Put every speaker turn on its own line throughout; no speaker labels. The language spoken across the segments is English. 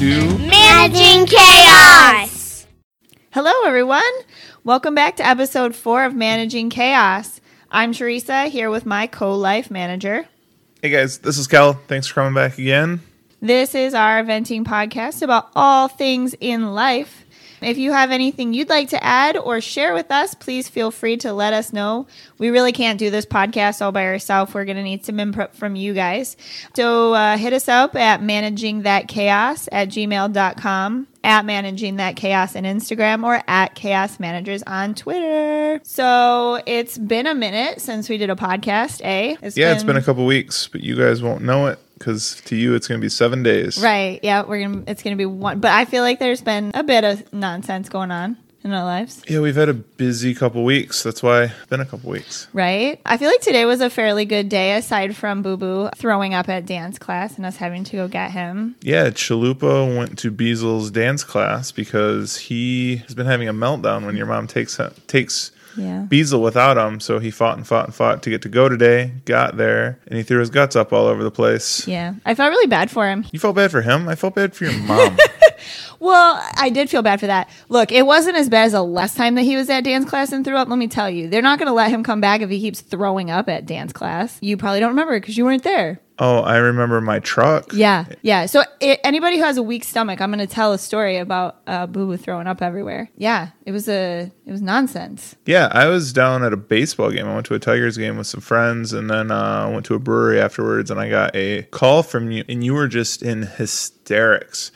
welcome to
Managing Chaos.
Hello, everyone. Welcome back to episode four of Managing Chaos. I'm Teresa here with my co life manager.
Hey guys, this is Kel. Thanks for coming back again.
This is our venting podcast about all things in life. If you have anything you'd like to add or share with us, please feel free to let us know. We really can't do this podcast all by ourselves. We're going to need some input from you guys. So uh, hit us up at managingthatchaos at gmail.com, at managing that chaos on Instagram, or at chaos managers on Twitter. So it's been a minute since we did a podcast, eh?
Yeah, it's been a couple weeks, but you guys won't know it because to you it's going to be seven days.
Right. Yeah, we're gonna. It's gonna be one. But I feel like there's been a bit of nonsense going on in our lives.
Yeah, we've had a busy couple weeks. That's why it's been a couple weeks.
Right. I feel like today was a fairly good day, aside from Boo Boo throwing up at dance class and us having to go get him.
Yeah, Chalupa went to Beazle's dance class because he has been having a meltdown when your mom takes takes
Yeah.
Beazle without him. So he fought and fought and fought to get to go today. Got there and he threw his guts up all over the place.
Yeah. I felt really bad for him.
You felt bad for him. I felt bad for your mom.
Well, I did feel bad for that. Look, it wasn't as bad as the last time that he was at dance class and threw up. Let me tell you, they're not going to let him come back if he keeps throwing up at dance class. You probably don't remember because you weren't there.
Oh, I remember my truck.
Yeah, yeah. So i anybody who has a weak stomach, I'm going to tell a story about uh, Boo Boo throwing up everywhere. Yeah, it was a it was nonsense.
Yeah, I was down at a baseball game. I went to a Tigers game with some friends, and then uh, went to a brewery afterwards. And I got a call from you, and you were just in hysterics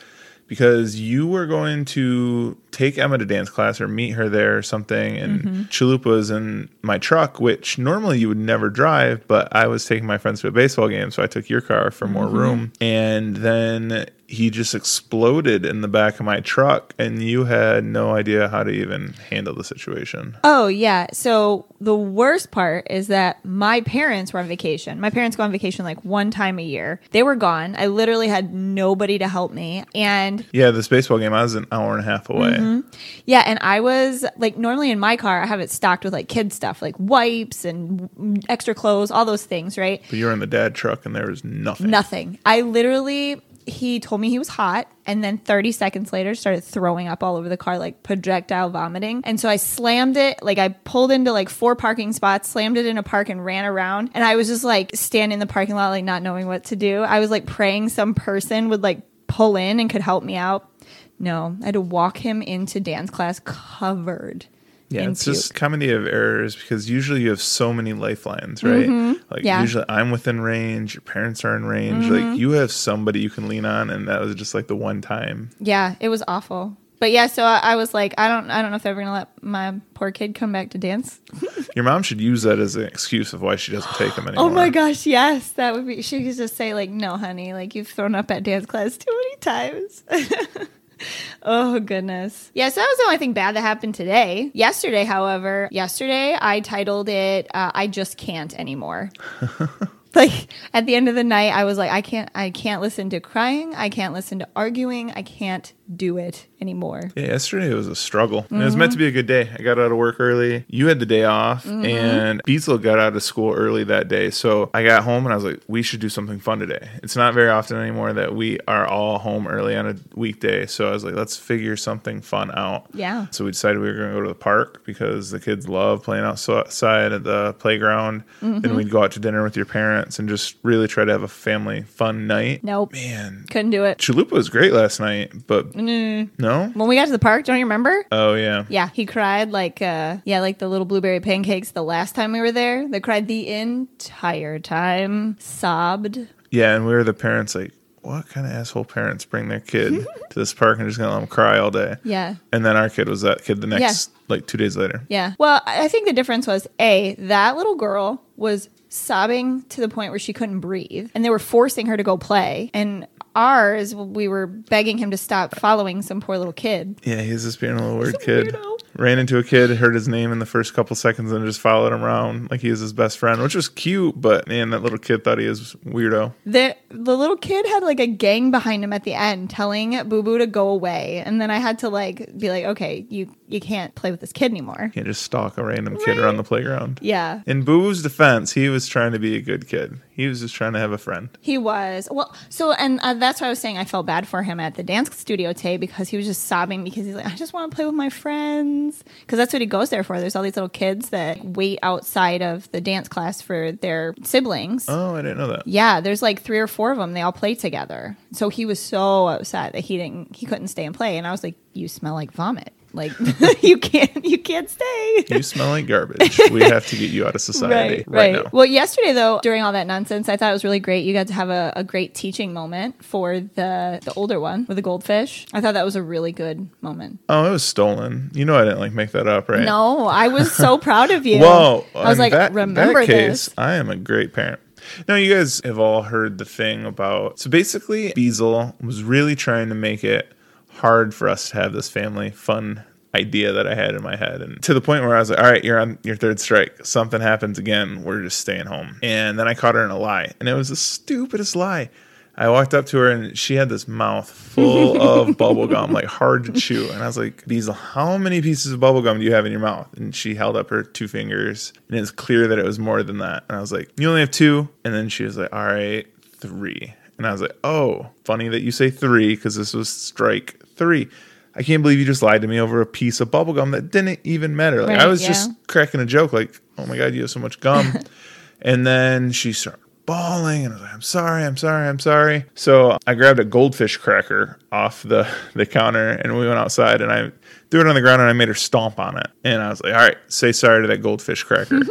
because you were going to take Emma to dance class or meet her there or something. And mm-hmm. Chalupa was in my truck, which normally you would never drive, but I was taking my friends to a baseball game, so I took your car for more mm-hmm. room. And then he just exploded in the back of my truck, and you had no idea how to even handle the situation.
Oh yeah. So the worst part is that my parents were on vacation. My parents go on vacation like one time a year. They were gone. I literally had nobody to help me, and
Yeah, this baseball game, I was an hour and a half away. Mm-hmm.
Yeah, and I was like, normally in my car, I have it stocked with like kid stuff, like wipes and extra clothes, all those things, right?
But you're in the dad truck, and there is nothing.
Nothing. I literally, he told me he was hot, and then 30 seconds later started throwing up all over the car, like projectile vomiting. And so I slammed it, like I pulled into like four parking spots, slammed it in a park, and ran around. And I was just like standing in the parking lot, like not knowing what to do. I was like praying some person would like pull in and could help me out. No, I had to walk him into dance class covered.
Yeah, it's
puke.
just comedy of errors because usually you have so many lifelines, right? Like
Mm-hmm. Yeah. Mm-hmm.
usually I'm within range, your parents are in range. Like you have somebody you can lean on, and that was just like the one time.
Yeah, it was awful. But yeah, so I, I was like, I don't, I don't know if they're ever gonna let my poor kid come back to dance.
Your mom should use that as an excuse of why she doesn't take him anymore.
Oh my gosh, yes, that would be. She could just say like, no, honey, like you've thrown up at dance class too many times. oh goodness. Yes, that was the only thing bad that happened today. Yesterday, however, yesterday I titled it uh, "I just can't anymore." like at the end of the night, I was like, I can't, I can't listen to crying. I can't listen to arguing. I can't do it anymore.
Yeah, yesterday was a struggle. It was meant to be a good day. I got out of work early. You had the day off, mm-hmm. and Beazle got out of school early that day. So I got home and I was like, we should do something fun today. It's not very often anymore that we are all home early on a weekday. So I was like, let's figure something fun out.
Yeah.
So we decided we were going to go to the park because the kids love playing outside at the playground. Then mm-hmm. we'd go out to dinner with your parents and just really try to have a family fun night.
Nope.
Man,
Couldn't do it.
Chalupa was great last night, but no?
When we got to the park, don't you remember?
Oh, yeah.
Yeah, he cried like uh yeah, like the little blueberry pancakes the last time we were there. They cried the entire time, sobbed.
Yeah, and we were the parents like, what kind of asshole parents bring their kid to this park and just gonna let them cry all day?
Yeah.
And then our kid was that kid the next like two days later.
Yeah. Well, I think the difference was A, that little girl was sobbing to the point where she couldn't breathe and they were forcing her to go play. And ours, we were begging him to stop following some poor little kid.
Yeah, he's just being a little weird kid.
weirdo.
Ran into a kid, heard his name in the first couple seconds, and just followed him around like he was his best friend, which was cute. But man, that little kid thought he was weirdo.
The the little kid had like a gang behind him at the end telling Boo Boo to go away. And then I had to like be like, okay, you you can't play with this kid anymore.
Can't just stalk a random kid around the playground.
Yeah.
In Boo Boo's defense, he was trying to be a good kid. He He was just trying to have a friend.
He was well, so and uh, that's why I was saying I felt bad for him at the dance studio today because he was just sobbing because he's like, I just want to play with my friends because that's what he goes there for. There's all these little kids that wait outside of the dance class for their siblings.
Oh, I didn't know that.
Yeah, there's like three or four of them. They all play together. So he was so upset that he didn't, he couldn't stay and play. And I was like, "You smell like vomit. Like you can't, you can't stay."
You smell like garbage. we have to get you out of society right, now.
Well, yesterday though, during all that nonsense, I thought it was really great. You got to have a, a great teaching moment for the the older one with the goldfish. I thought that was a really good moment.
Oh, it was stolen. You know I didn't like make that up, right?
No, I was so proud of you.
Well,
I was like,
that,
remember
that case,
this.
I am a great parent. Now, you guys have all heard the thing about. So basically, Beazle was really trying to make it hard for us to have this family fun idea that I had in my head. And to the point where I was like, all right, you're on your third strike. Something happens again. We're just staying home. And then I caught her in a lie. And it was the stupidest lie. I walked up to her and she had this mouth full of bubble gum, like hard to chew. And I was like, Beazle, how many pieces of bubble gum do you have in your mouth? And she held up her two fingers, and it's clear that it was more than that. And I was like, You only have two? And then she was like, All right, three. And I was like, Oh, funny that you say three, because this was strike three. I can't believe you just lied to me over a piece of bubble gum that didn't even matter. Like I was
yeah.
just cracking a joke, like, oh my god, you have so much gum. and then she started bawling and I was like, I'm sorry, I'm sorry, I'm sorry. So I grabbed a goldfish cracker off the, the counter and we went outside and I threw it on the ground and I made her stomp on it. And I was like, All right, say sorry to that goldfish cracker.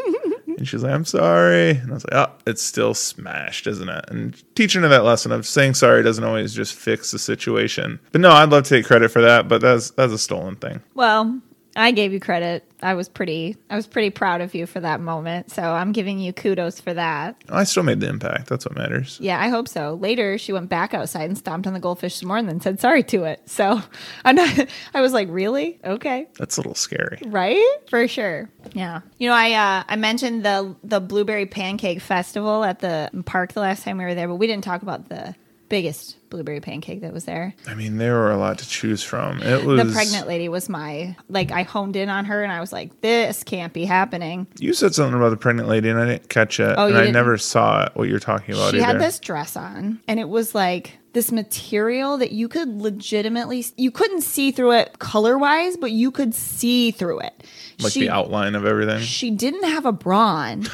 and she's like, I'm sorry. And I was like, Oh, it's still smashed, isn't it? And teaching her that lesson of saying sorry doesn't always just fix the situation. But no, I'd love to take credit for that, but that's that's a stolen thing.
Well, I gave you credit. I was pretty I was pretty proud of you for that moment. So I'm giving you kudos for that.
I still made the impact. That's what matters.
Yeah, I hope so. Later she went back outside and stomped on the goldfish some more and then said sorry to it. So I'm not I was like, Really? Okay.
That's a little scary.
Right? For sure. Yeah. You know, I uh I mentioned the the blueberry pancake festival at the park the last time we were there, but we didn't talk about the biggest blueberry pancake that was there.
I mean, there were a lot to choose from. It was
The pregnant lady was my like I honed in on her and I was like, this can't be happening.
You said something about the pregnant lady, and I didn't catch it.
Oh,
and I never saw it, what you're talking about
she
either.
had this dress on and it was like this material that you could legitimately you couldn't see through it color wise but you could see through it
like
she,
the outline of everything.
she didn't have a bra on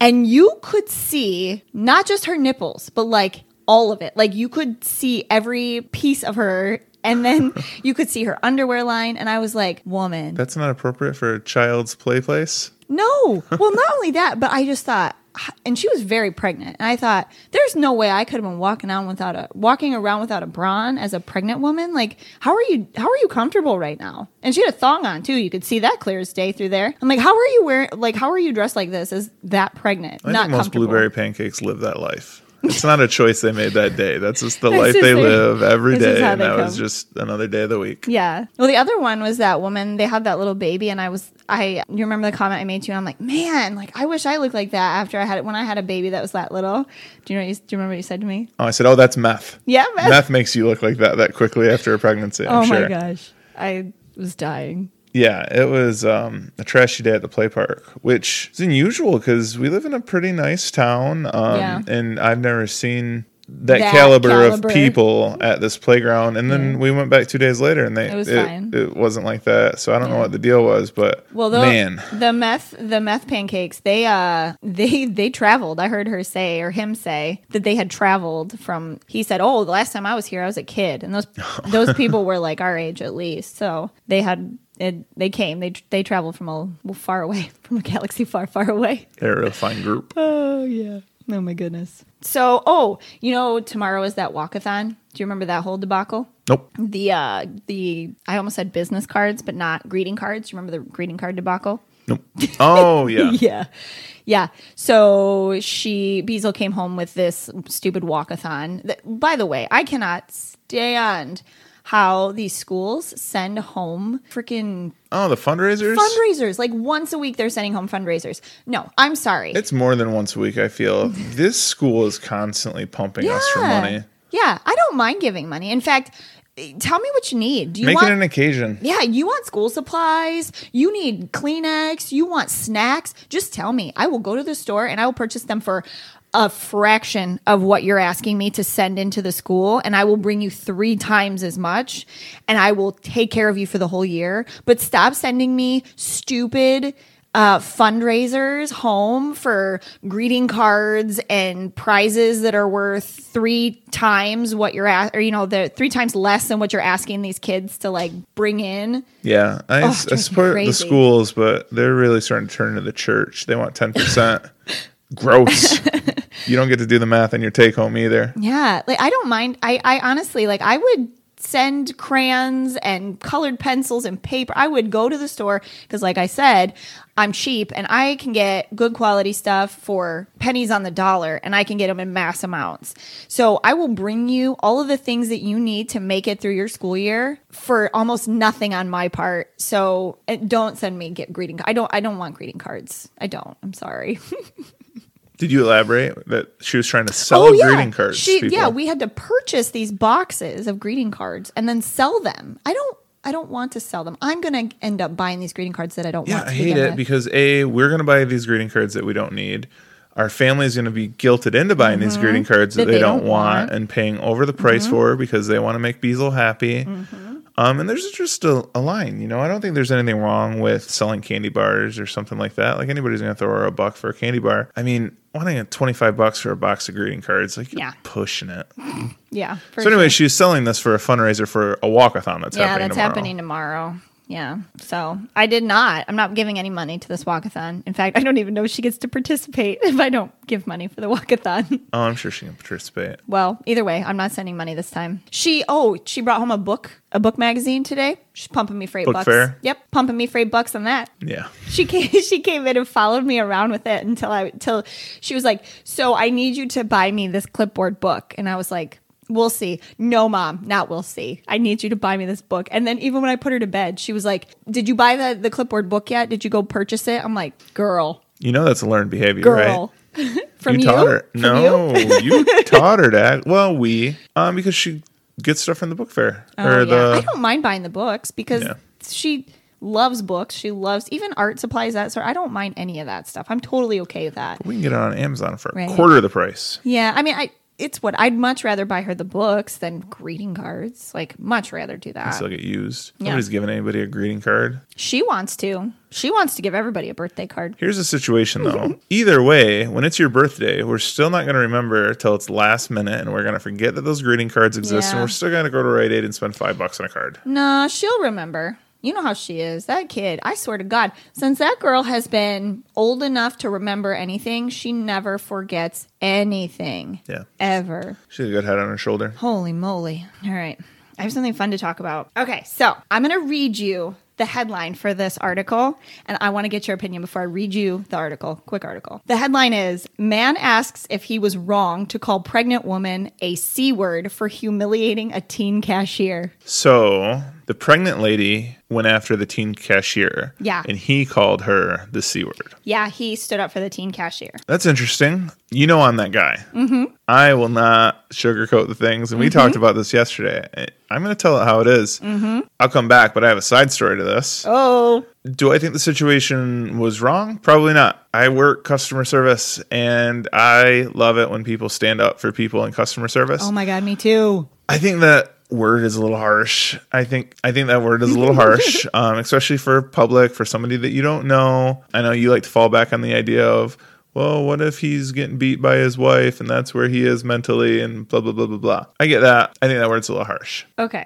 and you could see not just her nipples but like all of it like you could see every piece of her and then you could see her underwear line and i was like woman
That's not appropriate for a child's play place.
no. Well, not only that, but I just thought, and she was very pregnant, and I thought, there's no way I could have been walking on without a walking around without a bra as a pregnant woman. Like, how are you? How are you comfortable right now? And she had a thong on too. You could see that clear as day through there. I'm like, how are you wearing? Like, how are you dressed like this? As that pregnant?
I
not
think most blueberry pancakes live that life. It's not a choice they made that day. That's just the life
just
they live every day, and that was just another day of the week.
Yeah. Well, the other one was that woman. They had that little baby, and I was, I. You remember the comment I made to you? I'm like, man, like I wish I looked like that after I had it when I had a baby that was that little. Do you know? What you, do you remember what you said to me?
Oh, I said, oh, that's meth.
Yeah, meth.
Meth makes you look like that that quickly after a pregnancy. I'm
oh
sure.
my gosh, I was dying.
Yeah, it was um, a trashy day at the play park, which is unusual because we live in a pretty nice town, um,
Yeah.
and I've never seen that,
That
caliber,
caliber.
of people at this playground. And then we went back two days later, and they
It was
it,
fine.
it wasn't like that. So I don't know what the deal was, but
Well, the,
man,
the meth, the meth pancakes, they uh, they they traveled. I heard her say or him say that they had traveled from. He said, "Oh, the last time I was here, I was a kid," and those those people were like our age at least. So they had. It, they came. They they traveled from a well, far away, from a galaxy far, far away.
they're a fine group.
Oh yeah. Oh my goodness. So, oh, you know, tomorrow is that walkathon. Do you remember that whole debacle?
Nope.
The uh the I almost said business cards, but not greeting cards. You remember the greeting card debacle?
Nope. Oh yeah.
yeah. Yeah. So she Beazle came home with this stupid walkathon. That, by the way, I cannot stand how these schools send home freaking
Oh, the fundraisers.
fundraisers. Like once a week they're sending home fundraisers. No, I'm sorry.
It's more than once a week. I feel this school is constantly pumping us for money,
Yeah, I don't mind giving money. In fact, tell me what you need. Do you
make
want
it an occasion.
Yeah, you want school supplies, you need Kleenex, you want snacks, just tell me. I will go to the store and I will purchase them for a fraction of what you're asking me to send into the school, and I will bring you three times as much, and I will take care of you for the whole year. But stop sending me stupid uh, fundraisers home for greeting cards and prizes that are worth three times what you're at, or you know, the three times less than what you're asking these kids to like bring in.
Yeah, I,
Oh,
I support the schools, but they're really starting to turn into the church. They want ten percent. Gross. you don't get to do the math on your take home either.
Yeah, like I don't mind. I I honestly like I would send crayons and colored pencils and paper. I would go to the store because like I said, I'm cheap and I can get good quality stuff for pennies on the dollar and I can get them in mass amounts. So I will bring you all of the things that you need to make it through your school year for almost nothing on my part. So uh, don't send me get greeting I don't I don't want greeting cards. I don't. I'm sorry.
Did you elaborate that she was trying to sell
Oh, yeah.
greeting cards?
She,
to
yeah, we had to purchase these boxes of greeting cards and then sell them. I don't. I don't want to sell them. I'm gonna end up buying these greeting cards that I don't
Yeah,
want.
I hate it
with.
because a we're gonna buy these greeting cards that we don't need. Our family is going to be guilted into buying these greeting cards that,
Mm-hmm. That
they,
they
don't,
don't
want,
want. Mm-hmm.
and paying over the price for because they want to make Beazle happy. Um, and there's just a, a line, you know. I don't think there's anything wrong with selling candy bars or something like that. Like anybody's going to throw her a buck for a candy bar. I mean, wanting a 25 bucks for a box of greeting cards, like you're
Yeah.
pushing it.
yeah.
So anyway,
sure.
she's selling this for a fundraiser for a walkathon that's
yeah,
happening
that's
tomorrow.
happening tomorrow. Yeah. So I did not. I'm not giving any money to this walkathon. In fact, I don't even know if she gets to participate if I don't give money for the walkathon.
Oh, I'm sure she can participate.
well, either way, I'm not sending money this time. She oh, she brought home a book, a book magazine today. She's pumping me for eight
Book
bucks.
fair?
Yep, pumping me for eight bucks on that.
Yeah.
She came she came in and followed me around with it until I until she was like, "So I need you to buy me this clipboard book." And I was like, "We'll see." No, mom, not we'll see. I need you to buy me this book. And then even when I put her to bed, she was like, "Did you buy the the clipboard book yet? Did you go purchase it?" I'm like, "Girl,
You know that's a learned behavior,
girl."
right?
From you?
taught her. No,
you?
you? taught her to act. Well, we um because she gets stuff from the book fair
Oh,
or
yeah.
the
I don't mind buying the books because
Yeah.
she loves books. She loves even art supplies that sort. I don't mind any of that stuff. I'm totally okay with that.
we can get it on Amazon for
Right.
a quarter of the price.
Yeah, I mean, I it's what I'd much rather buy her the books than greeting cards. Like, much rather do that.
Still get used.
Yeah.
Nobody's giving anybody a greeting card.
she wants to. She wants to give everybody a birthday card.
Here's the situation though. Either way, when it's your birthday, we're still not going to remember till it's last minute, and we're going to forget that those greeting cards exist, and we're still going to go to Rite Aid and spend five bucks on a card.
Nah, she'll remember. You know how she is. That kid, I swear to God, since that girl has been old enough to remember anything, she never forgets anything.
Yeah.
Ever.
She She's a good head on her shoulder.
Holy moly. All right. I have something fun to talk about. Okay, so I'm going to read you the headline for this article, and I want to get your opinion before I read you the article. Quick article. The headline is Man asks if he was wrong to call pregnant woman a C word for humiliating a teen cashier.
So the pregnant lady went after the teen cashier.
Yeah.
And he called her the C word.
Yeah, he stood up for the teen cashier.
That's interesting. You know, I'm that guy. Mm-hmm. I will not sugarcoat the things. And we talked about this yesterday. I'm going to tell it how it is. Mm-hmm. I'll come back, but I have a side story to this.
Oh,
Do I think the situation was wrong? Probably not. I work customer service and I love it when people stand up for people in customer service.
oh my God, me too.
I think that word is a little harsh. I think I think that word is a little harsh, um, especially for public, for somebody that you don't know. I know you like to fall back on the idea of, well, what if he's getting beat by his wife and that's where he is mentally and blah blah blah blah blah. I get that. I think that word's a little harsh.
Okay.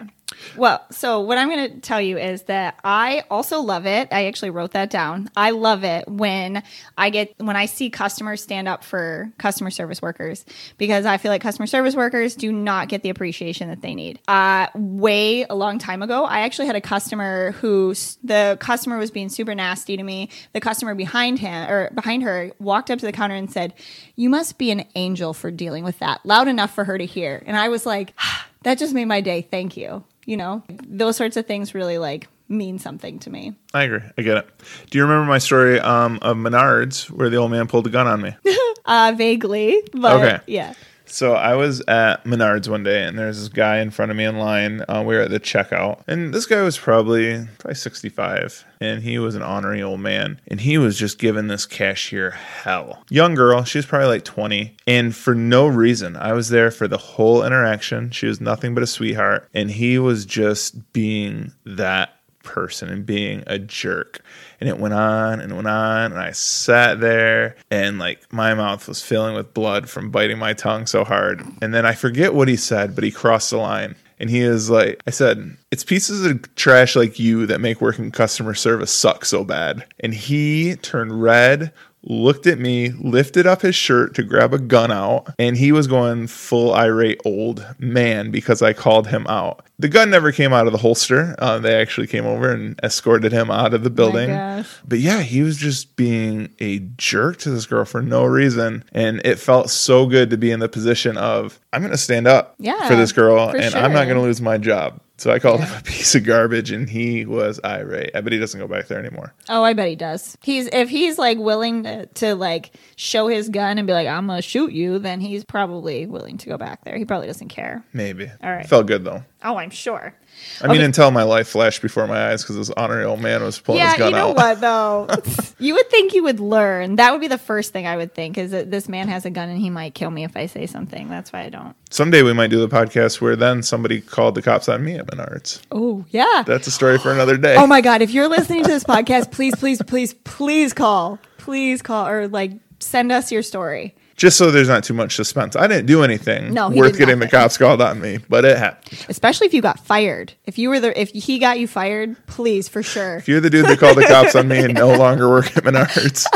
Well, so what I'm going to tell you is that I also love it. I actually wrote that down. I love it when I get when I see customers stand up for customer service workers because I feel like customer service workers do not get the appreciation that they need. Uh, way a long time ago, I actually had a customer who the customer was being super nasty to me. The customer behind him or behind her walked up to the counter and said, "You must be an angel for dealing with that." Loud enough for her to hear. And I was like, that just made my day. Thank you. You know, those sorts of things really like mean something to me.
I agree. I get it. Do you remember my story um, of Menards where the old man pulled a gun on me?
Uh, vaguely, but
Okay.
yeah.
So I was at Menards one day, and there's this guy in front of me in line. Uh, we were at the checkout, and this guy was probably probably 65, and he was an honorary old man, and he was just giving this cashier hell. Young girl, she was probably like 20, and for no reason, I was there for the whole interaction. She was nothing but a sweetheart, and he was just being that person and being a jerk. And it went on and went on. And I sat there and like my mouth was filling with blood from biting my tongue so hard. And then I forget what he said, but he crossed the line. And he is like, I said, it's pieces of trash like you that make working customer service suck so bad. And he turned red, looked at me, lifted up his shirt to grab a gun out, and he was going full irate old man because I called him out. The gun never came out of the holster. Uh, they actually came over and escorted him out of the building.
gosh.
But yeah, he was just being a jerk to this girl for no reason. And it felt so good to be in the position of, I'm going to stand up
Yeah,
for this girl
for
and I'm not going to lose my job. So I called him a piece of garbage and he was irate. I bet he doesn't go back there anymore.
Oh, I bet he does. He's if he's like willing to, to like show his gun and be like, "I'm gonna shoot you," then he's probably willing to go back there. He probably doesn't care.
Maybe.
All right.
Felt good though.
Oh, I'm sure.
I mean, until my life flashed before my eyes because this honorary old man was pulling
yeah,
his gun out.
Yeah, you know
out.
what though? you would think you would learn. That would be the first thing I would think is that this man has a gun and he might kill me if I say something. That's why I don't.
Someday we might do the podcast where then somebody called the cops on me at Menards.
Oh yeah.
That's a story for another day.
Oh my god! If you're listening to this podcast, please, please, please, please call. Please call or like send us your story.
Just so there's not too much suspense. I didn't do anything
No,
worth getting the cops called on me, but it happened.
Especially if you got fired. If you were the if he got you fired, please for sure.
If you're the dude that called the cops on me and no longer work at Menards,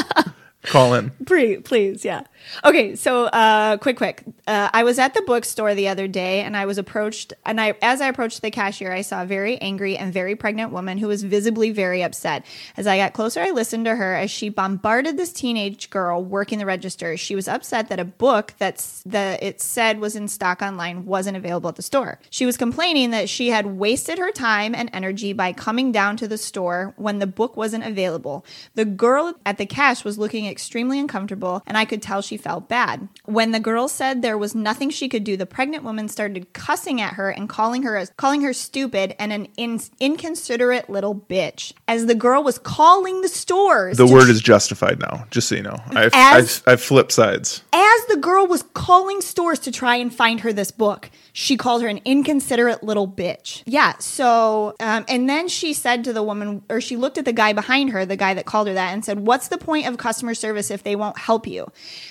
call in.
Please, please, yeah. Okay, so uh, quick, quick. Uh, I was at the bookstore the other day, and I was approached, and I, as I approached the cashier, I saw a very angry and very pregnant woman who was visibly very upset. As I got closer, I listened to her as she bombarded this teenage girl working the register. She was upset that a book that's that it said was in stock online wasn't available at the store. She was complaining that she had wasted her time and energy by coming down to the store when the book wasn't available. The girl at the cash was looking extremely uncomfortable, and I could tell she felt bad. When the girl said there was nothing she could do, the pregnant woman started cussing at her and calling her as calling her stupid and an in, inconsiderate little bitch. As the girl was calling the stores,
The word is justified now, just so you know. I've,
As-
I've, I've flipped sides.
as the girl was calling stores to try and find her this book, she called her an inconsiderate little bitch. Yeah. So, um, and then she said to the woman, or she looked at the guy behind her, the guy that called her that, and said, What's the point of customer service if they won't help you?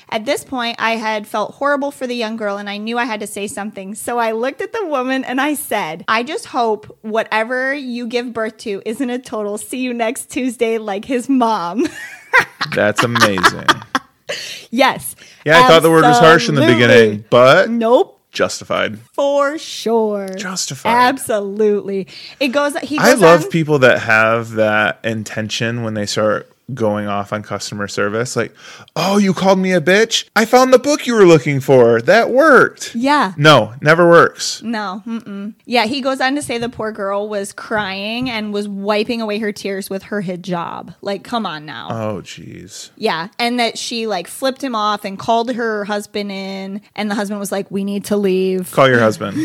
At this point, I had felt horrible for the young girl and I knew I had to say something. So I looked at the woman and I said, I just hope whatever you give birth to isn't a total see you next Tuesday like his mom.
That's amazing.
yes.
Yeah, I thought the word was harsh in the beginning, but
Nope.
Justified.
For sure.
Justified.
Absolutely. It goes he goes
I love
on-
people that have that intention when they start going off on customer service. Like, oh, you called me a bitch? I found the book you were looking for. That worked.
Yeah.
No, never works.
No. Mm-mm. Yeah, he goes on to say the poor girl was crying and was wiping away her tears with her hijab. Like, come on now.
Oh, jeez.
yeah. And that she like flipped him off and called her husband in and the husband was like, We need to leave.
Call your husband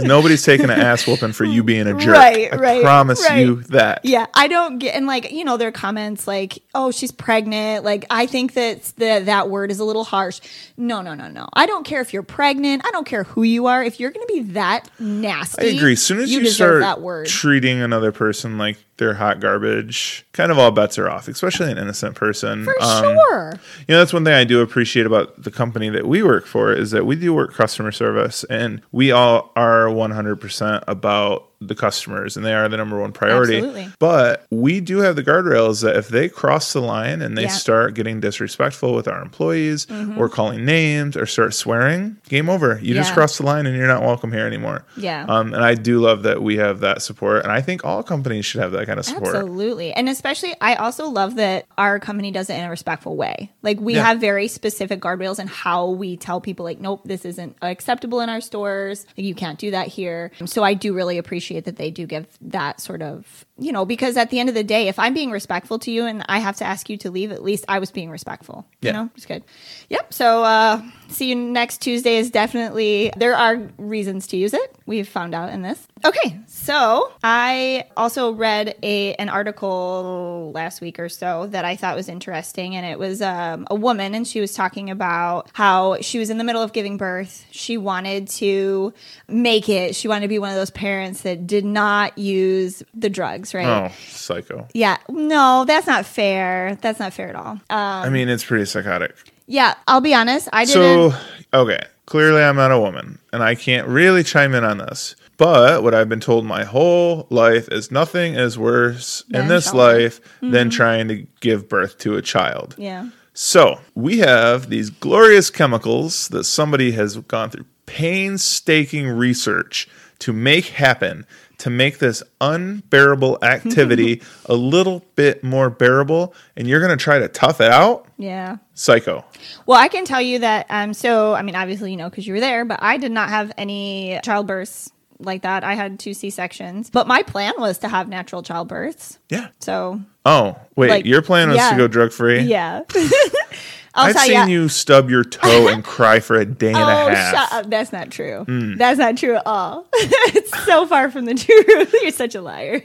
Nobody's taking an ass whooping for you being a jerk.
Right,
I
right,
promise
right.
you that.
Yeah, I don't get and like you know their comments like, "Oh, she's pregnant." Like I think that the, that word is a little harsh. No, no, no, no. I don't care if you're pregnant. I don't care who you are. If you're going to be that nasty,
I agree. As soon as you,
deserve
start
that word.
treating another person like they're hot garbage, kind of all bets are off, especially an innocent person.
For
Um,
sure.
You know, that's one thing I do appreciate about the company that we work for is that we do work customer service and we all are 100% about the customers and they are the number one priority.
Absolutely.
But we do have the guardrails that if they cross the line and they
Yeah. Mm-hmm.
start getting disrespectful with our employees or calling names or start swearing, game over. You just
Yeah.
cross the line and you're not welcome here anymore.
Yeah.
Um, and I do love that we have that support. And I think all companies should have that kind of support.
Absolutely. And especially, I also love that our company does it in a respectful way. Like, we
Yeah.
have very specific guardrails and how we tell people, like, nope, this isn't acceptable in our stores. Like, you can't do that here. So, I do really appreciate that they do give that sort of you know, because at the end of the day, if I'm being respectful to you and I have to ask you to leave, at least I was being respectful.
Yeah.
You know, it's good. Yep. So, uh, see you next Tuesday is definitely, there are reasons to use it. We've found out in this. Okay. So I also read a, an article last week or so that I thought was interesting. And it was um, a woman and she was talking about how she was in the middle of giving birth. She wanted to make it. She wanted to be one of those parents that did not use the drugs, right?
Oh, psycho.
Yeah. No, that's not fair. That's not fair at all. Um,
I mean, it's pretty psychotic.
yeah, I'll be honest. I didn't.
So, okay, clearly I'm not a woman, and I can't really chime in on this. But what I've been told my whole life is nothing is worse in this life than trying to give birth to a child.
yeah.
So we have these glorious chemicals that somebody has gone through painstaking research to make happen to make this unbearable activity a little bit more bearable, and you're going to try to tough it out?
Yeah.
Psycho.
Well, I can tell you that. Um. So, I mean, obviously, you know, because you were there, but I did not have any childbirths like that. I had two C sections, but my plan was to have natural childbirths.
Yeah.
So,
Oh, wait,
Like,
your plan was
yeah.
to go drug free?
yeah.
I've
tell
seen
ya-
you stub your toe and cry for a day and
Oh,
a half.
shut up. That's not true.
Hmm.
That's not true at all. it's so far from the truth. You're such a liar.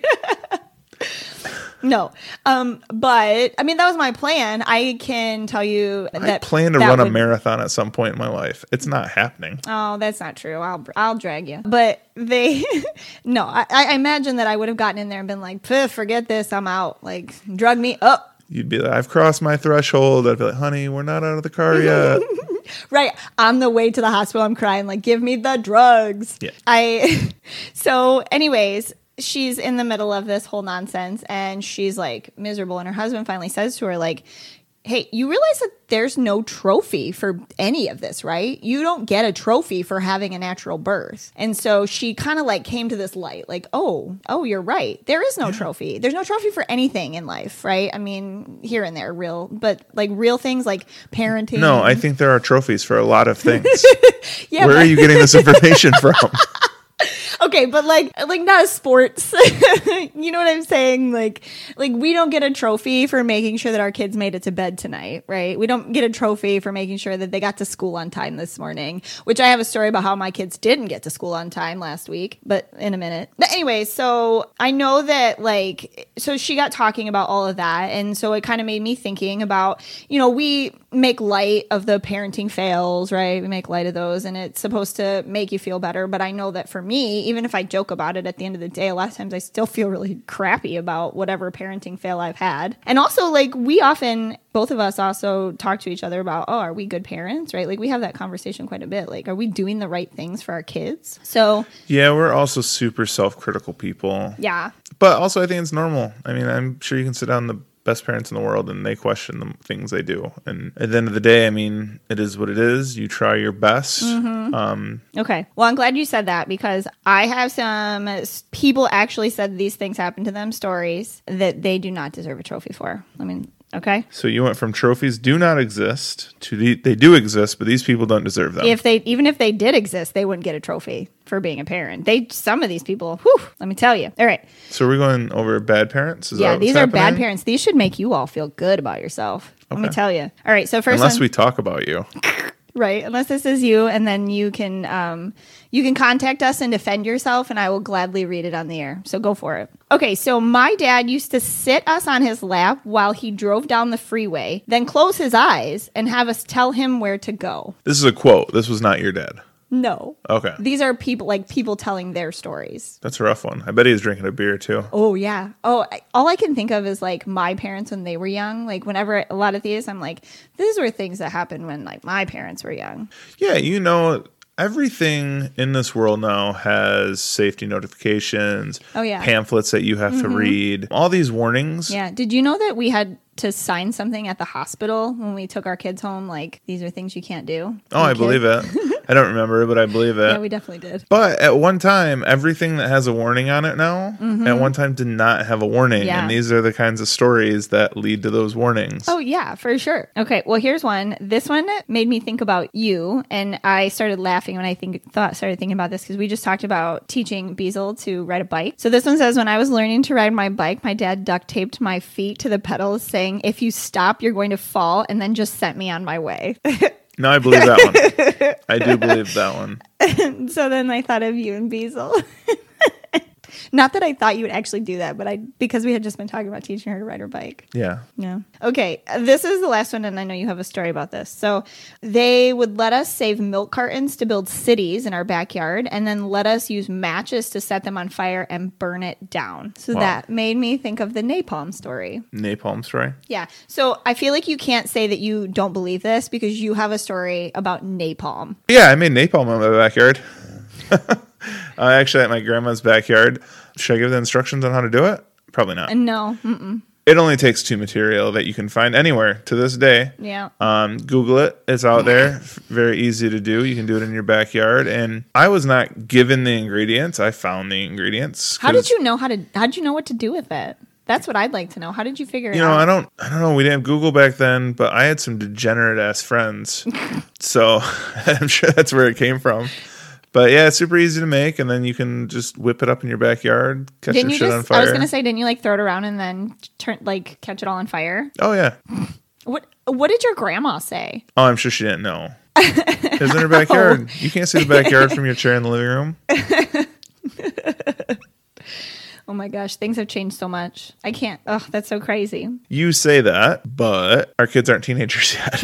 no. Um, but I mean that was my plan. I can tell you
I
that
plan to
that
run a marathon at some point in my life. It's not happening.
Oh, that's not true. I'll I'll drag you. But they, no, I, I imagine that I would have gotten in there and been like, "Pff, forget this, I'm out. Like, drug me up.
You'd be like, I've crossed my threshold. I'd be like, honey, we're not out of the car yet.
Right on the way to the hospital, I'm crying like, "Give me the drugs."
Yeah.
I. So, anyways, she's in the middle of this whole nonsense, and she's like miserable, and her husband finally says to her like. Hey, you realize that there's no trophy for any of this, right? You don't get a trophy for having a natural birth. And so she kind of like came to this light, like, oh, oh, you're right. There is no trophy. There's no trophy for anything in life, right? I mean, here and there, real, but like real things like parenting.
no, I think there are trophies for a lot of things.
yeah,
Where
but-
are you getting this information from?
okay but like like not sports. You know what i'm saying? Like like we don't get a trophy for making sure that our kids made it to bed tonight right? We don't get a trophy for making sure that they got to school on time this morning which i have a story about how my kids didn't get to school on time last week but in a minute. But anyway so i know that like so she got talking about all of that and so it kind of made me thinking about you know we make light of the parenting fails right? We make light of those and it's supposed to make you feel better but i know that for me even if i joke about it at the end of the day a lot of times i still feel really crappy about whatever parenting fail i've had. And also like we often both of us also talk to each other about oh are we good parents right? Like we have that conversation quite a bit. Like are we doing the right things for our kids? So
yeah, we're also super self critical people.
yeah.
But also, I think it's normal. I mean, I'm sure you can sit down the best parents in the world and they question the things they do. And at the end of the day, I mean, it is what it is. You try your best.
Mm-hmm.
Um,
Okay. Well, I'm glad you said that because I have some people actually said these things happened to them, stories that they do not deserve a trophy for. I mean, okay.
so you went from trophies do not exist to the, they do exist, but these people don't deserve them.
If they even if they did exist, they wouldn't get a trophy for being a parent. They some of these people, whew, let me tell you. All right.
so we're going over bad parents. Is
yeah, these are bad parents. These should make you all feel good about yourself. Let me tell you. All right. So first
Unless
one,
we talk about you.
right unless this is you and then you can um you can contact us and defend yourself and i will gladly read it on the air so go for it okay so my dad used to sit us on his lap while he drove down the freeway then close his eyes and have us tell him where to go
This is a quote. This was not your dad.
No
Okay.
these are people like people telling their stories
That's a rough one. I bet he was drinking a beer too.
Oh yeah. Oh, I, all I can think of is like my parents when they were young. Like whenever a lot of these, I'm like, these were things that happened when like my parents were young.
Yeah, you know, everything in this world now has safety notifications.
Oh, yeah. Mm-hmm.
Pamphlets that you have to read. All these warnings.
Yeah. Did you know that we had to sign something at the hospital when we took our kids home? Like these are things you can't do.
Oh, I believe it. I don't remember, but I believe it.
yeah, we definitely did.
But at one time, everything that has a warning on it now, at one time did not have a warning.
Mm-hmm. Yeah.
And these are the kinds of stories that lead to those warnings.
Oh yeah, for sure. Okay, well here's one. This one made me think about you, and I started laughing when I think thought started thinking about this because we just talked about teaching Beazle to ride a bike. So this one says, when I was learning to ride my bike, my dad duct taped my feet to the pedals, saying, "If you stop, you're going to fall," and then just sent me on my way.
No, I believe that one. I do believe that one.
so then I thought of you and Beazle. Not that I thought you would actually do that, but I because we had just been talking about teaching her to ride her bike.
Yeah.
Yeah. Okay. This is the last one, and I know you have a story about this. So they would let us save milk cartons to build cities in our backyard, and then let us use matches to set them on fire and burn it down. So
Wow.
that made me think of the napalm story.
Napalm story.
Yeah. So I feel like you can't say that you don't believe this because you have a story about napalm.
Yeah, I made napalm in my backyard. uh, actually, at my grandma's backyard. Should I give the instructions on how to do it? Probably not.
No. Mm-mm.
It only takes two material that you can find anywhere to this day.
Yeah.
Um, Google it. It's out there. Very easy to do. You can do it in your backyard. And I was not given the ingredients. I found the ingredients.
How did you know how to? How did you know what to do with it? That's what I'd like to know. How did you figure it
You know,
out?
I don't. I don't know. We didn't have Google back then, but I had some degenerate ass friends, so I'm sure that's where it came from. But yeah, it's super easy to make, and then you can just whip it up in your backyard, catch
Didn't
your
you
shit
just?
on fire.
I was gonna say, didn't you like throw it around and then turn like catch it all on fire?
oh yeah.
What What did your grandma say?
Oh, I'm sure she didn't know. It was in her backyard. Oh. You can't see the backyard from your chair in the living room.
Oh my gosh, things have changed so much. I can't. Oh, that's so crazy.
You say that, but our kids aren't teenagers yet.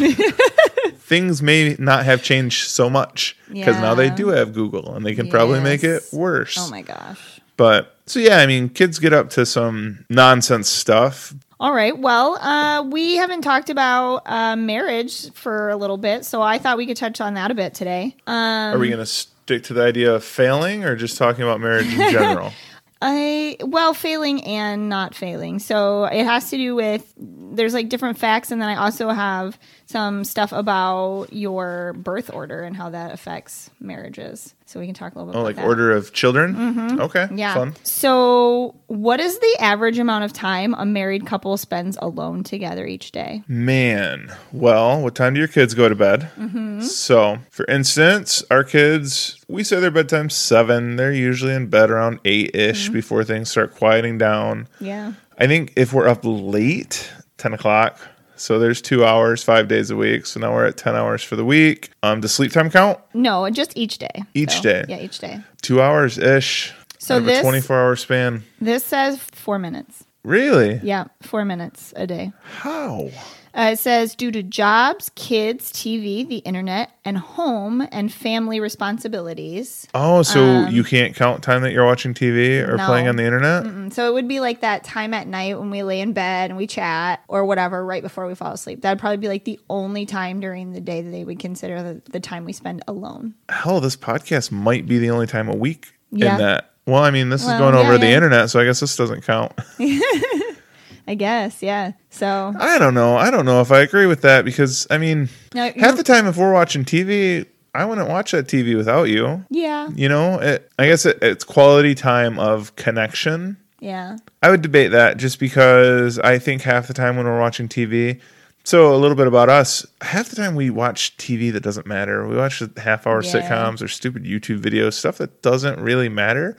Things may not have changed so much because now they do have Google and they can probably make it worse.
Oh my gosh.
But so yeah, I mean, kids get up to some nonsense stuff.
All right. Well, uh, we haven't talked about uh, marriage for a little bit, so I thought we could touch on that a bit today. Um,
Are we going to stick to the idea of failing or just talking about marriage in general?
I well, failing and not failing. So it has to do with there's like different facts, and then I also have some stuff about your birth order and how that affects marriages. So we can talk a little bit.
oh, like
that.
order of children? Okay.
Yeah.
Fun.
So, what is the average amount of time a married couple spends alone together each day?
Man, well, what time do your kids go to bed?
Mm-hmm.
So, for instance, our kids, we say their bedtime's seven. They're usually in bed around eight ish
Mm-hmm.
before things start quieting down.
Yeah.
I think if we're up late, 10 o'clock, so there's two hours, five days a week. So now we're at 10 hours for the week. Um, does sleep time count?
No, just each day.
Each
So,
day.
Yeah, each day.
Two hours ish.
So this-
a 24 hour span.
This says four minutes.
Really?
Yeah, four minutes a day.
How?
Uh, it says due to jobs, kids, TV, the internet, and home and family responsibilities.
Oh, so you can't count time that you're watching TV or
Um, no.
playing on the internet?
Mm, So it would be like that time at night when we lay in bed and we chat or whatever right before we fall asleep. That'd probably be like the only time during the day that they would consider the, the time we spend alone.
Hell, this podcast might be the only time a week
Yeah.
in that. Well, I mean, this
Well,
is going
yeah,
over the internet, so I guess this doesn't count.
I guess, yeah. So
I don't know. I don't know if I agree with that because, I mean,
No,
half the time if we're watching TV, I wouldn't watch that TV without you.
yeah,
You know, it, I guess it, it's quality time of connection.
yeah,
I would debate that just because I think half the time when we're watching TV, so a little bit about us, half the time we watch TV that doesn't matter. We watch half hour
Yeah.
sitcoms or stupid YouTube videos, stuff that doesn't really matter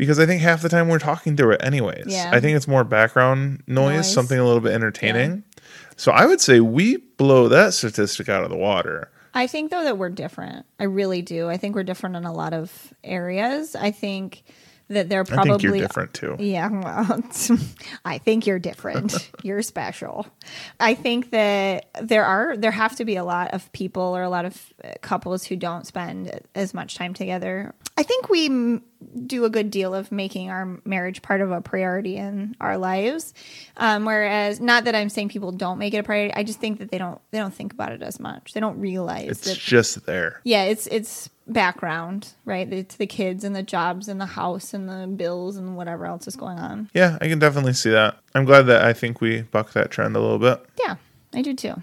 because I think half the time we're talking through it anyways.
Yeah.
I think it's more background noise,
Noise.
something a little bit entertaining. So I would say we blow that statistic out of the water.
I think though that we're different. I really do. I think we're different in a lot of areas. I think that they're
I
probably
think you're different too.
Yeah, well, I think you're different. you're special. I think that there are there have to be a lot of people or a lot of couples who don't spend as much time together. I think we m- do a good deal of making our marriage part of a priority in our lives. Um, whereas, not that I'm saying people don't make it a priority. I just think that they don't they don't think about it as much. They don't realize
It's
that
just there.
yeah, it's it's background, right? It's the kids and the jobs and the house and the bills and whatever else is going on.
Yeah, I can definitely see that. I'm glad that I think we buck that trend a little bit.
Yeah, I do too.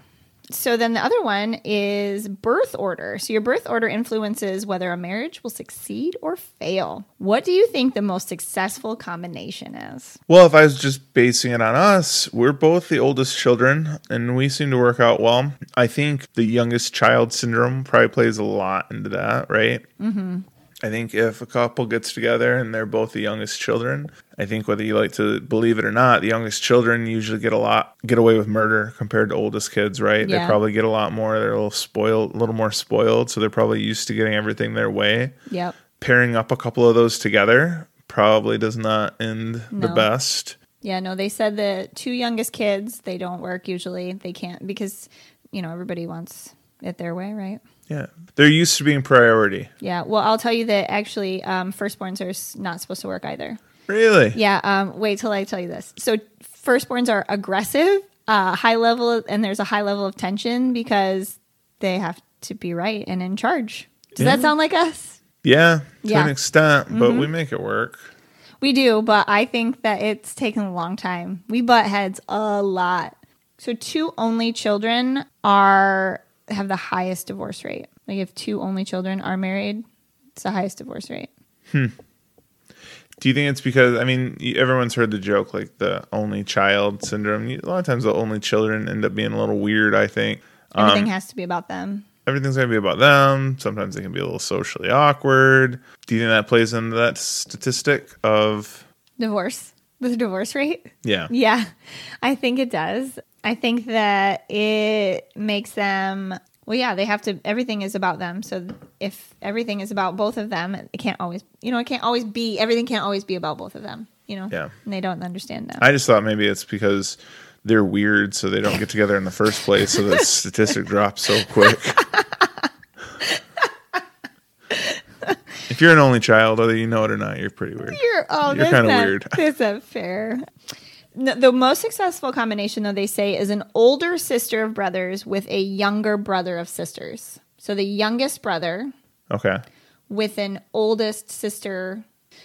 So then the other one is birth order. So your birth order influences whether a marriage will succeed or fail. What do you think the most successful combination is?
Well, if I was just basing it on us, we're both the oldest children and we seem to work out well. I think the youngest child syndrome probably plays a lot into that, right? Mm-hmm. I think if a couple gets together and they're both the youngest children, I think whether you like to believe it or not, the youngest children usually get a lot get away with murder compared to oldest kids, right?
Yeah.
They probably get a lot more. They're a little spoiled, a little more spoiled, so they're probably used to getting everything their way.
Yep.
Pairing up a couple of those together probably does not end the best.
Yeah, no, they said the two youngest kids, they don't work usually. They can't because, you know, everybody wants it their way, right?
Yeah. They're used to being priority.
Yeah. Well, I'll tell you that actually um, firstborns are s- not supposed to work either.
Really?
Yeah. Um, wait till I tell you this. So firstborns are aggressive, uh, high level, and there's a high level of tension because they have to be right and in charge. Does that sound like us?
Yeah, to
Yeah. Mm-hmm.
an extent, but we make it work.
We do, but I think that it's taken a long time. We butt heads a lot. So two only children are have the highest divorce rate. Like if two only children are married, it's the highest divorce rate.
Do you think it's because I mean everyone's heard the joke like the only child syndrome? A lot of times the only children end up being a little weird. I think
Everything
Um,
has to be about them.
everything's gonna be about them. Sometimes they can be a little socially awkward. Do you think that plays into that statistic of
Divorce. The divorce rate?
yeah?
Yeah, I think it does. I think that it makes them, well, yeah, they have to, everything is about them. So if everything is about both of them, it can't always, you know, it can't always be, everything can't always be about both of them, you know?
Yeah.
And they don't understand that.
I just thought maybe it's because they're weird, so they don't get together in the first place, so the statistic drops so quick. if you're an only child, whether you know it or not, you're pretty weird.
You're, oh,
You're kinda weird.
That's not fair. No, the most successful combination, though, they say, is an older sister of brothers with a younger brother of sisters. So the youngest brother
Okay.
with an oldest sister.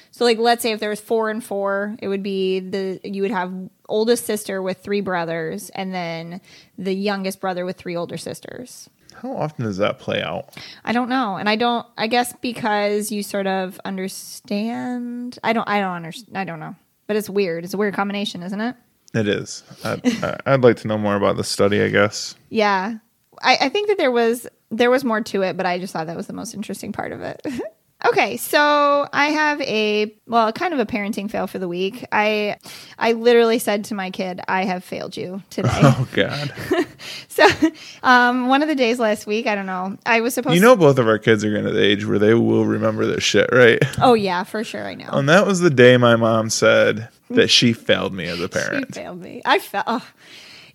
So like let's say if there was four and four, it would be the you would have oldest sister with three brothers and then the youngest brother with three older sisters.
How often does that play out?
I don't know. And I don't I guess because you sort of understand I don't I don't understand I don't know. But it's weird. It's a weird combination, isn't it?
It is. I'd, I'd like to know more about the study, I guess.
Yeah. I, I think that there was there was more to it, but I just thought that was the most interesting part of it. okay, so I have a well, kind of a parenting fail for the week. I I literally said to my kid, "I have failed you today."
Oh, God.
so, um, one of the days last week, I don't know, I was supposed.
you know, both of our kids are getting to the age where they will remember this shit, right?
oh yeah, for sure, I know.
And that was the day my mom said that she failed me as a
she
parent.
failed me. I felt. Oh,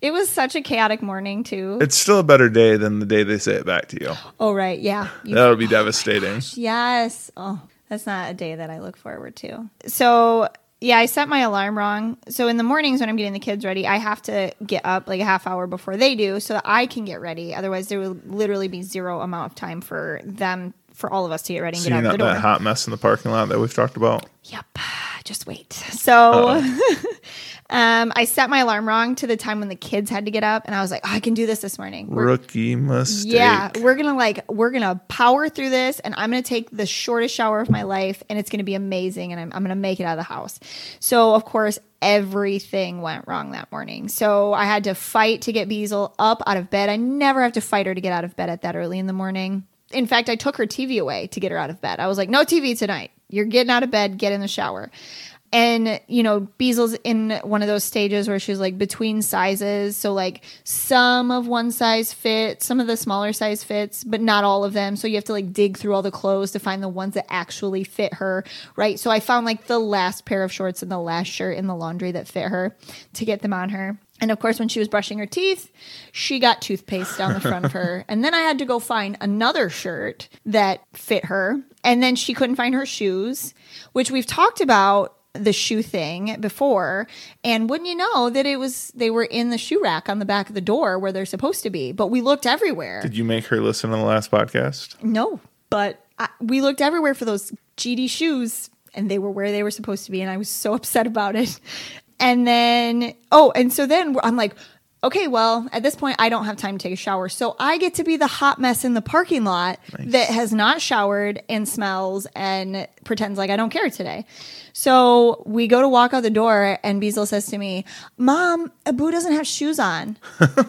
it was such a chaotic morning too.
It's still a better day than the day they say it back to you.
oh right, yeah. You
That would be devastating.
Oh, yes. Oh, that's not a day that I look forward to. So, yeah, I set my alarm wrong. So, in the mornings when I'm getting the kids ready, I have to get up like a half hour before they do so that I can get ready. Otherwise, there will literally be zero amount of time for them, for all of us to get ready and
So
get out
not
the door.
that hot mess in the parking lot that we've talked about.
Yep. Just wait. So um, I set my alarm wrong to the time when the kids had to get up, and I was like, oh, I can do this this morning. We're-
Rookie mistake.
yeah, we're gonna like we're gonna power through this, and I'm gonna take the shortest shower of my life, and it's gonna be amazing, and I'm, I'm gonna make it out of the house. So of course everything went wrong that morning. So I had to fight to get Beazle up out of bed. I never have to fight her to get out of bed at that early in the morning. In fact, I took her TV away to get her out of bed. I was like, no TV tonight. You're getting out of bed, get in the shower. And, you know, Beazle's in one of those stages where she's like between sizes. So, like, some of one size fit, some of the smaller size fits, but not all of them. So, you have to like dig through all the clothes to find the ones that actually fit her, right? So, I found like the last pair of shorts and the last shirt in the laundry that fit her to get them on her. And of course, when she was brushing her teeth, she got toothpaste down the front of her. And then I had to go find another shirt that fit her. And then she couldn't find her shoes, which we've talked about the shoe thing before. And wouldn't you know that it was, they were in the shoe rack on the back of the door where they're supposed to be. But we looked everywhere.
Did you make her listen to the last podcast?
No, but I, we looked everywhere for those GD shoes and they were where they were supposed to be. And I was so upset about it. And then, oh, and so then I'm like, okay, well, at this point, I don't have time to take a shower. So I get to be the hot mess in the parking lot that has not showered and smells and pretends like I don't care today. So we go to walk out the door, and Beazle says to me, Mom, Abu doesn't have shoes on.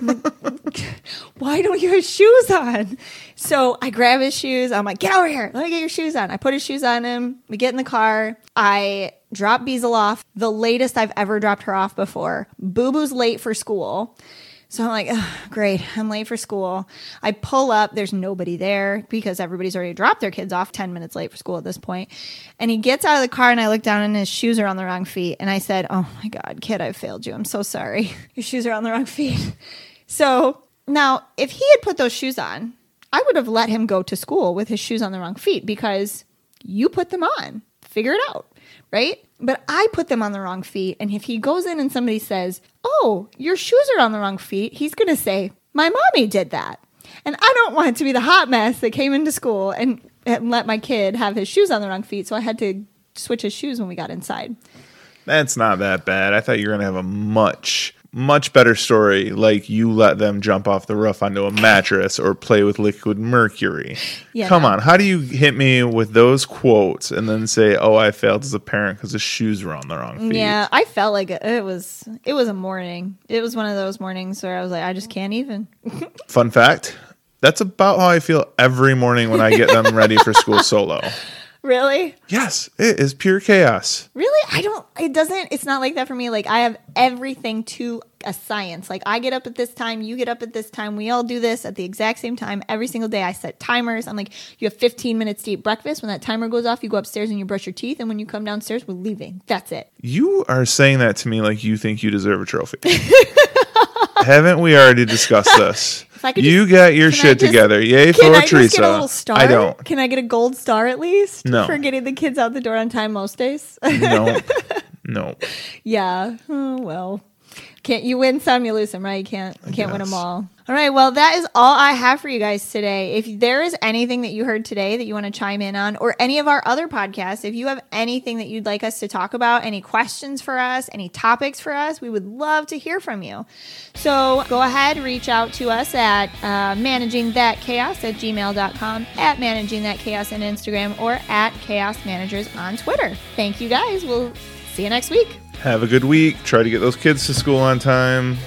Like, Why don't you have shoes on? So I grab his shoes. I'm like, Get over here. Let me get your shoes on. I put his shoes on him. We get in the car. I drop Beazle off, the latest I've ever dropped her off before. Boo Boo's late for school. So I'm like, "Ugh, great, I'm late for school. I pull up, there's nobody there because everybody's already dropped their kids off 10 minutes late for school at this point. And he gets out of the car and I look down and his shoes are on the wrong feet. And I said, Oh my God, kid, I failed you. I'm so sorry. Your shoes are on the wrong feet. So now, if he had put those shoes on, I would have let him go to school with his shoes on the wrong feet because you put them on. Figure it out, right? But I put them on the wrong feet. And if he goes in and somebody says, Oh, your shoes are on the wrong feet, he's going to say, My mommy did that. And I don't want to be the hot mess that came into school and, and let my kid have his shoes on the wrong feet. So I had to switch his shoes when we got inside.
That's not that bad. I thought you were going to have a much, much better story like you let them jump off the roof onto a mattress or play with liquid mercury.
Yeah,
Come
no.
on. How do you hit me with those quotes and then say, oh, I failed as a parent because the shoes were on the wrong feet?
Yeah, I felt like it, it was it was a morning. It was one of those mornings where I was like, I just can't even.
Fun fact that's about how I feel every morning when I get them ready for school solo.
Really?
Yes, it is pure chaos.
Really? I don't it doesn't it's not like that for me. Like I have everything to a science. Like I get up at this time, you get up at this time, we all do this at the exact same time every single day. I set timers. I'm like, you have 15 minutes to eat breakfast. When that timer goes off, you go upstairs and you brush your teeth, and when you come downstairs, we're leaving. That's it.
You are saying that to me like you think you deserve a trophy. Haven't we already discussed this?
If I could
You
just-
get your shit
just-
together. Yay
Can
for
I just
Teresa.
get a little star?
I don't.
Can I get a gold star at least?
No.
For getting the kids out the door on time most days?
No. No.
Yeah. Oh, well. Can't you win some, you lose some, right? You can't you can't win them all. All right. Well, that is all I have for you guys today. If there is anything that you heard today that you want to chime in on, or any of our other podcasts, if you have anything that you'd like us to talk about, any questions for us, any topics for us, we would love to hear from you. So go ahead, reach out to us at uh, managing that chaos at gmail.com, at managing that chaos on Instagram, or at chaos managers on Twitter. Thank you guys. We'll see you next week.
Have a good week. Try to get those kids to school on time.